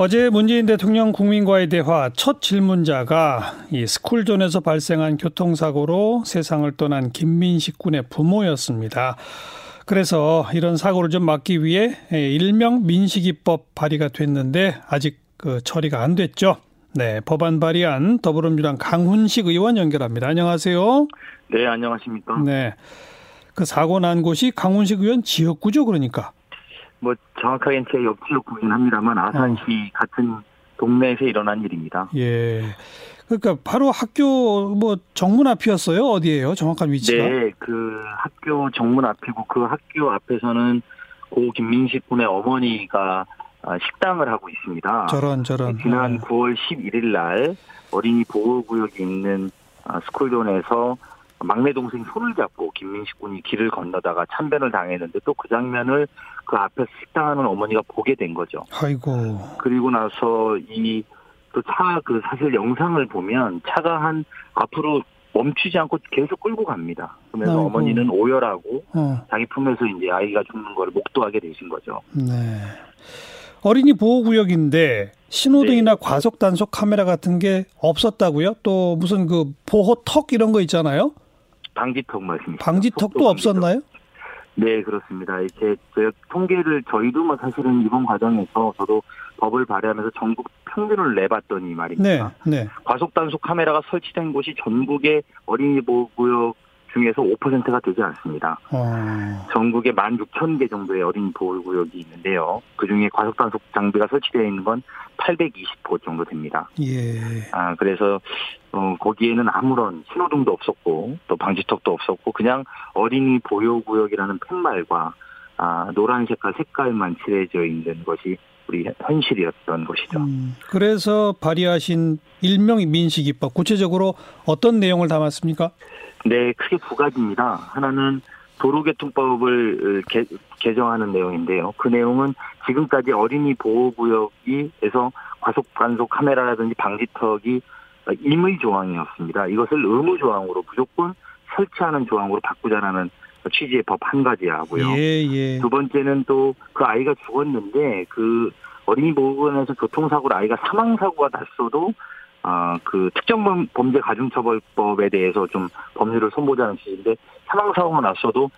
어제 문재인 대통령 국민과의 대화 첫 질문자가 이 스쿨존에서 발생한 교통사고로 세상을 떠난 김민식 군의 부모였습니다. 그래서 이런 사고를 좀 막기 위해 일명 민식이법 발의가 됐는데 아직 그 처리가 안 됐죠. 네, 법안 발의안 더불어민주당 강훈식 의원 연결합니다. 안녕하세요. 네, 안녕하십니까. 네. 그 사고 난 곳이 강훈식 의원 지역구죠, 그러니까. 뭐 정확하게는 제 옆지역구긴 합니다만 아산시 어. 같은 동네에서 일어난 일입니다. 예. 그러니까 바로 학교 뭐 정문 앞이었어요. 어디예요? 정확한 위치가? 네, 그 학교 정문 앞이고 그 학교 앞에서는 고 김민식 군의 어머니가 아, 식당을 하고 있습니다. 저런 저런. 지난 9월 11일 날 어린이 보호구역에 있는 아, 스쿨존에서 막내 동생 손을 잡고 김민식 군이 길을 건너다가 참변을 당했는데 또 그 장면을 그 앞에서 식당하는 어머니가 보게 된 거죠. 아이고. 그리고 나서 이또차그 사실 영상을 보면 차가 한 앞으로 멈추지 않고 계속 끌고 갑니다. 그러면서 아이고. 어머니는 오열하고 어. 자기 품에서 이제 아이가 죽는 걸 목도하게 되신 거죠. 네. 어린이 보호 구역인데 신호등이나 네. 과속 단속 카메라 같은 게 없었다고요? 또 무슨 그 보호턱 이런 거 있잖아요? 방지턱 말씀이시죠. 방지턱도 없었나요? 네, 그렇습니다. 이렇게 통계를 저희도 뭐 사실은 이번 과정에서 저도 법을 발의하면서 전국 평균을 내봤더니 말입니다. 네, 네. 과속 단속 카메라가 설치된 곳이 전국의 어린이 보호구역 중에서 5%가 되지 않습니다. 어. 전국에 16,000개 정도의 어린이 보호구역이 있는데요. 그중에 과속단속 장비가 설치되어 있는 건 820호 정도 됩니다. 예. 아, 그래서 어, 거기에는 아무런 신호등도 없었고 또 방지턱도 없었고 그냥 어린이 보호구역이라는 팻말과 아, 노란 색깔 색깔만 칠해져 있는 것이 우리 현실이었던 것이죠. 음, 그래서 발의하신 일명 민식이법 구체적으로 어떤 내용을 담았습니까? 네, 크게 두 가지입니다. 하나는 도로교통법을 개, 개정하는 내용인데요. 그 내용은 지금까지 어린이 보호구역에서 과속 단속 카메라라든지 방지턱이 임의 조항이었습니다. 이것을 의무 조항으로 무조건 설치하는 조항으로 바꾸자라는 취지의 법 한 가지 하고요. 예, 예. 두 번째는 또 그 아이가 죽었는데 그 어린이 보호구역에서 교통사고로 아이가 사망 사고가 났어도 아, 그 특정 범죄 가중처벌법에 대해서 좀 법률을 손보자는 취지인데 사망 사고가 났어도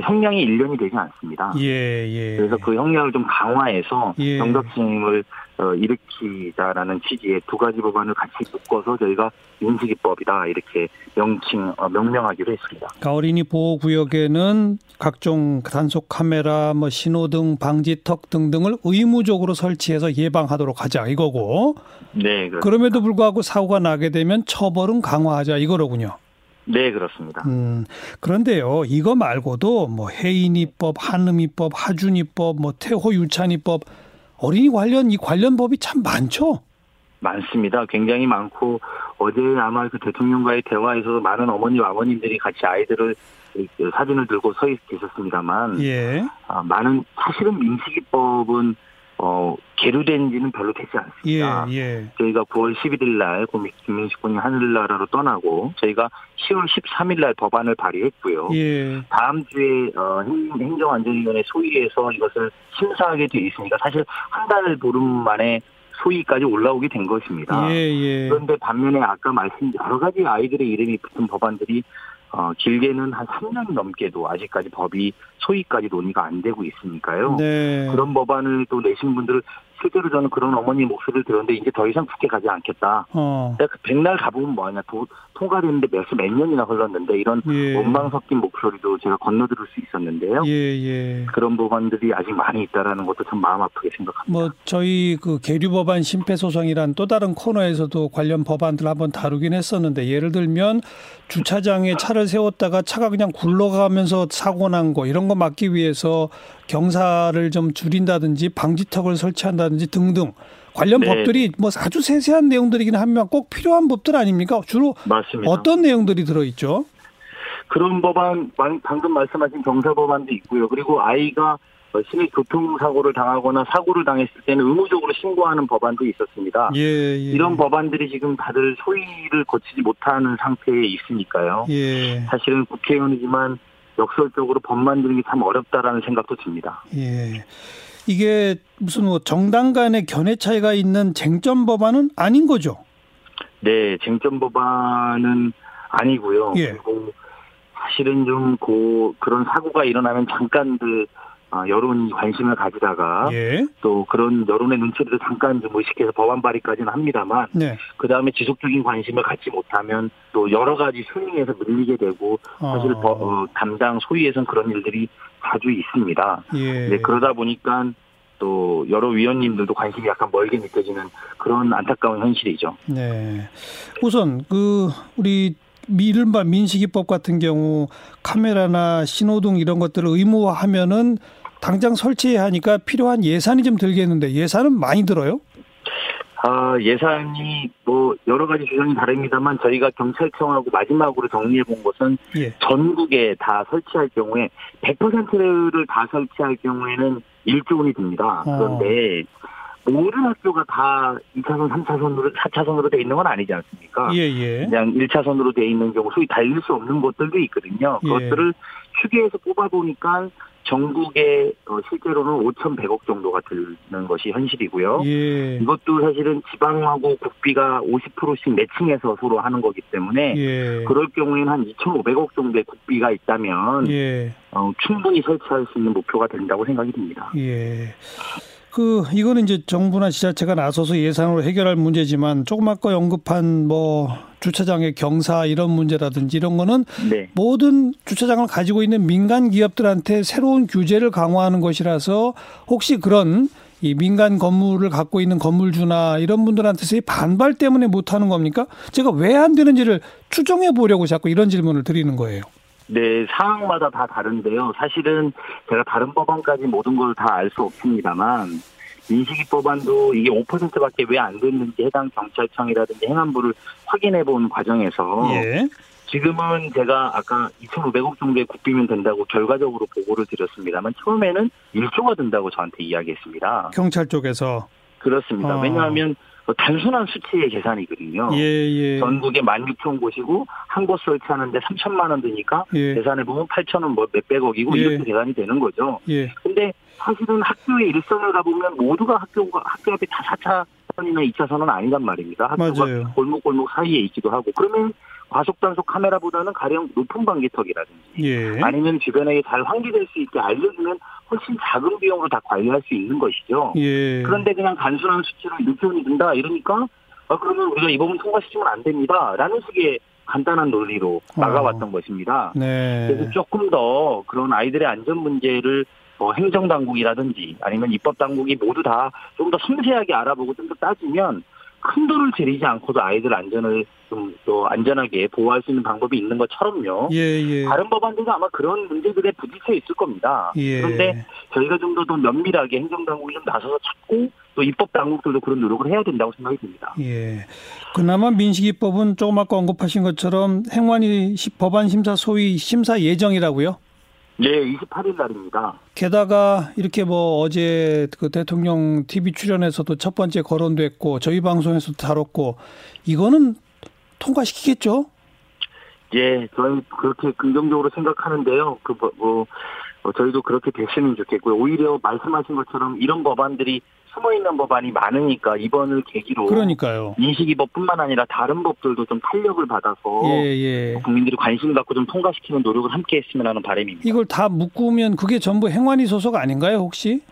형량이 1년이 되지 않습니다. 예, 예. 그래서 그 형량을 좀 강화해서 예. 경각심을 어, 일으키자라는 취지의 두 가지 법안을 같이 묶어서 저희가 인식이법이다 이렇게 명칭 어, 명명하기로 했습니다. 그러니까 어린이 보호 구역에는 각종 단속 카메라, 뭐 신호등, 방지턱 등등을 의무적으로 설치해서 예방하도록 하자 이거고. 네. 그렇습니다. 그럼에도 불구하고 사고가 나게 되면 처벌은 강화하자 이거로군요. 네, 그렇습니다. 음, 그런데요, 이거 말고도 뭐 해인이법, 한음이법, 하준이법, 뭐 태호유찬이법, 어린이 관련 이 관련 법이 참 많죠. 많습니다. 굉장히 많고 어제 아마 그 대통령과의 대화에서 많은 어머니 아버님들이 같이 아이들을 사진을 들고 서 계셨습니다만, 예. 아, 많은 사실은 민식이법은 어, 계류된 지는 별로 되지 않습니다. 예, 예. 저희가 9월 11일 날 김민식 군이 하늘나라로 떠나고 저희가 10월 13일 날 법안을 발의했고요. 예. 다음 주에 어, 행정안전위원회 소위에서 이것을 심사하게 돼 있으니까 사실 한 달 보름 만에 소위까지 올라오게 된 것입니다. 예, 예. 그런데 반면에 아까 말씀 여러 가지 아이들의 이름이 붙은 법안들이 어, 길게는 한 3년 넘게도 아직까지 법이 소위까지 논의가 안 되고 있으니까요. 네. 그런 법안을 또 내신 분들 실제로 저는 그런 어머니 목소리를 들었는데 이제 더 이상 국회 가지 않겠다. 어. 그 백날 가보면 뭐하냐. 도, 통과됐는데 몇, 몇 년이나 흘렀는데 이런 예. 원망 섞인 목소리도 제가 건너들을 수 있었는데요. 예, 예. 그런 법안들이 아직 많이 있다라는 것도 참 마음 아프게 생각합니다. 뭐 저희 그 계류 법안 심폐소송이란 또 다른 코너에서도 관련 법안들 한번 다루긴 했었는데 예를 들면 주차장에 차를 세웠다가 차가 그냥 굴러가면서 사고 난 거 이런 거 막기 위해서 경사를 좀 줄인다든지 방지턱을 설치한다든지 등등 관련 네. 법들이 뭐 아주 세세한 내용들이긴 하면 꼭 필요한 법들 아닙니까? 주로 맞습니다. 어떤 내용들이 들어있죠? 그런 법안 방금 말씀하신 경사 법안도 있고요. 그리고 아이가 심히 교통사고를 당하거나 사고를 당했을 때는 의무적으로 신고하는 법안도 있었습니다. 예, 예. 이런 법안들이 지금 다들 소위를 거치지 못하는 상태에 있으니까요. 예. 사실은 국회의원이지만 역설적으로 법 만드는 게 참 어렵다라는 생각도 듭니다. 예. 이게 무슨 뭐 정당 간의 견해 차이가 있는 쟁점 법안은 아닌 거죠? 네, 쟁점 법안은 아니고요. 예. 그리고 사실은 좀 고, 그런 사고가 일어나면 잠깐 그 어, 여론이 관심을 가지다가 예. 또 그런 여론의 눈초리를 잠깐 좀 의식해서 법안 발의까지는 합니다만 네. 그 다음에 지속적인 관심을 갖지 못하면 또 여러 가지 순위에서 밀리게 되고 사실 어. 어, 담당 소위에서는 그런 일들이 자주 있습니다. 예. 네, 그러다 보니까 또 여러 위원님들도 관심이 약간 멀게 느껴지는 그런 안타까운 현실이죠. 네. 우선 그 우리 이른바 민식이법 같은 경우 카메라나 신호등 이런 것들을 의무화하면은 당장 설치해야 하니까 필요한 예산이 좀 들겠는데 예산은 많이 들어요? 아, 예산이 뭐 여러 가지 주장이 다릅니다만 저희가 경찰청하고 마지막으로 정리해 본 것은 예. 전국에 다 설치할 경우에 100%를 다 설치할 경우에는 1조 원이 듭니다. 어. 그런데 모든 학교가 다 2차선, 3차선으로, 4차선으로 돼 있는 건 아니지 않습니까? 예, 예. 그냥 1차선으로 돼 있는 경우, 소위 달릴 수 없는 곳들도 있거든요. 예. 그것들을 추계해서 뽑아보니까 전국에 어, 실제로는 5,100억 정도가 드는 것이 현실이고요. 예. 이것도 사실은 지방하고 국비가 50%씩 매칭해서 서로 하는 거기 때문에 예. 그럴 경우에는 한 2,500억 정도의 국비가 있다면 예. 어, 충분히 설치할 수 있는 목표가 된다고 생각이 듭니다. 예. 그 이거는 이제 정부나 지자체가 나서서 예산으로 해결할 문제지만 조금 아까 언급한 뭐 주차장의 경사 이런 문제라든지 이런 거는 네. 모든 주차장을 가지고 있는 민간 기업들한테 새로운 규제를 강화하는 것이라서 혹시 그런 이 민간 건물을 갖고 있는 건물주나 이런 분들한테서의 반발 때문에 못 하는 겁니까? 제가 왜 안 되는지를 추정해 보려고 자꾸 이런 질문을 드리는 거예요. 네, 상황마다 다 다른데요. 사실은 제가 다른 법안까지 모든 걸 다 알 수 없습니다만 민식이 법안도 이게 5%밖에 왜 안 됐는지 해당 경찰청이라든지 행안부를 확인해 본 과정에서 예. 지금은 제가 아까 2,500억 정도의 국비면 된다고 결과적으로 보고를 드렸습니다만 처음에는 1조가 된다고 저한테 이야기했습니다. 경찰 쪽에서 그렇습니다. 어. 왜냐하면 그 단순한 수치의 계산이거든요. 예, 예. 전국에 16,000 곳이고 한 곳 설치하는데 3천만 원 드니까 예. 계산해 보면 8천원 뭐 몇백억이고 예. 이렇게 계산이 되는 거죠. 예. 근데 사실은 학교의 일선을 가보면 모두가 학교가 학교 앞에 다 4차선이나 2차선은 아니란 말입니다. 학교가 맞아요. 골목골목 사이에 있기도 하고 그러면 과속 단속 카메라보다는 가령 높은 방지턱이라든지 예. 아니면 주변에 잘 환기될 수 있게 알려주면 훨씬 작은 비용으로 다 관리할 수 있는 것이죠. 예. 그런데 그냥 단순한 수치로 1조원이 든다 이러니까 아, 그러면 우리가 이 부분 통과시키면 안 됩니다. 라는 식의 간단한 논리로 나가왔던 어. 것입니다. 네. 그래서 조금 더 그런 아이들의 안전 문제를 뭐 행정 당국이라든지 아니면 입법 당국이 모두 다 좀 더 섬세하게 알아보고 좀 더 따지면 큰 돈을 들이지 않고도 아이들 안전을 좀 또 안전하게 보호할 수 있는 방법이 있는 것처럼요. 예, 예. 다른 법안들도 아마 그런 문제들에 부딪혀 있을 겁니다. 예. 그런데 저희가 좀더 면밀하게 행정당국이 좀 나서서 찾고 또 입법 당국들도 그런 노력을 해야 된다고 생각이 듭니다. 예. 그나마 민식이법은 조금 아까 언급하신 것처럼 행안위 법안 심사 소위 심사 예정이라고요? 네, 28일 날입니다. 게다가 이렇게 뭐 어제 그 대통령 TV 출연에서도 첫 번째 거론됐고 저희 방송에서도 다뤘고 이거는 통과시키겠죠? 예, 저희 그렇게 긍정적으로 생각하는데요. 그 뭐, 뭐 저희도 그렇게 됐으면 좋겠고요. 오히려 말씀하신 것처럼 이런 법안들이 숨어 있는 법안이 많으니까 이번을 계기로 그러니까요. 인식이법뿐만 아니라 다른 법들도 좀 탄력을 받아서 예, 예. 국민들이 관심 갖고 좀 통과시키는 노력을 함께 했으면 하는 바람입니다. 이걸 다 묶으면 그게 전부 행안위 소속 아닌가요, 혹시?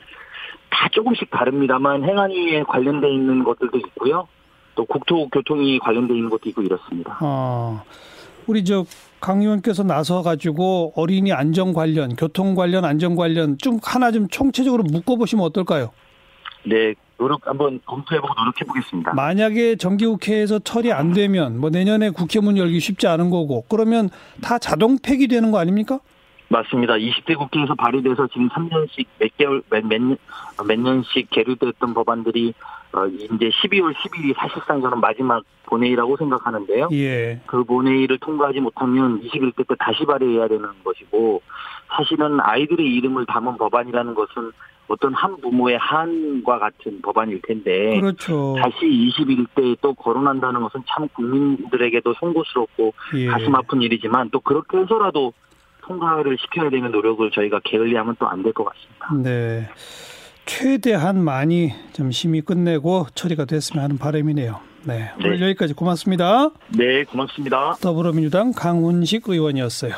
다 조금씩 다릅니다만 행안위에 관련돼 있는 것들도 있고요. 또 국토교통이 관련돼 있는 것도 있고 이렇습니다. 아, 우리 저 강 의원께서 나서 가지고 어린이 안전 관련, 교통 관련, 안전 관련 좀 하나 좀 총체적으로 묶어 보시면 어떨까요? 네, 노력 한번 검토해보고 노력해 보겠습니다. 만약에 정기국회에서 처리 안 되면 뭐 내년에 국회 문 열기 쉽지 않은 거고 그러면 다 자동 폐기되는 거 아닙니까? 맞습니다. 20대 국회에서 발의돼서 지금 3년씩 몇 개월 몇, 몇, 몇 년씩 계류됐던 법안들이 어, 이제 12월 10일이 사실상 저는 마지막 본회의라고 생각하는데요. 예. 그 본회의를 통과하지 못하면 21대 때 다시 발의해야 되는 것이고 사실은 아이들의 이름을 담은 법안이라는 것은 어떤 한 부모의 한과 같은 법안일 텐데 그렇죠. 다시 21대에 또 거론한다는 것은 참 국민들에게도 송구스럽고 예. 가슴 아픈 일이지만 또 그렇게 해서라도 통과를 시켜야 되는 노력을 저희가 게을리하면 또 안 될 것 같습니다. 네. 최대한 많이 좀 심의 끝내고 처리가 됐으면 하는 바람이네요. 네. 오늘 네. 여기까지 고맙습니다. 네, 고맙습니다. 더불어민주당 강훈식 의원이었어요.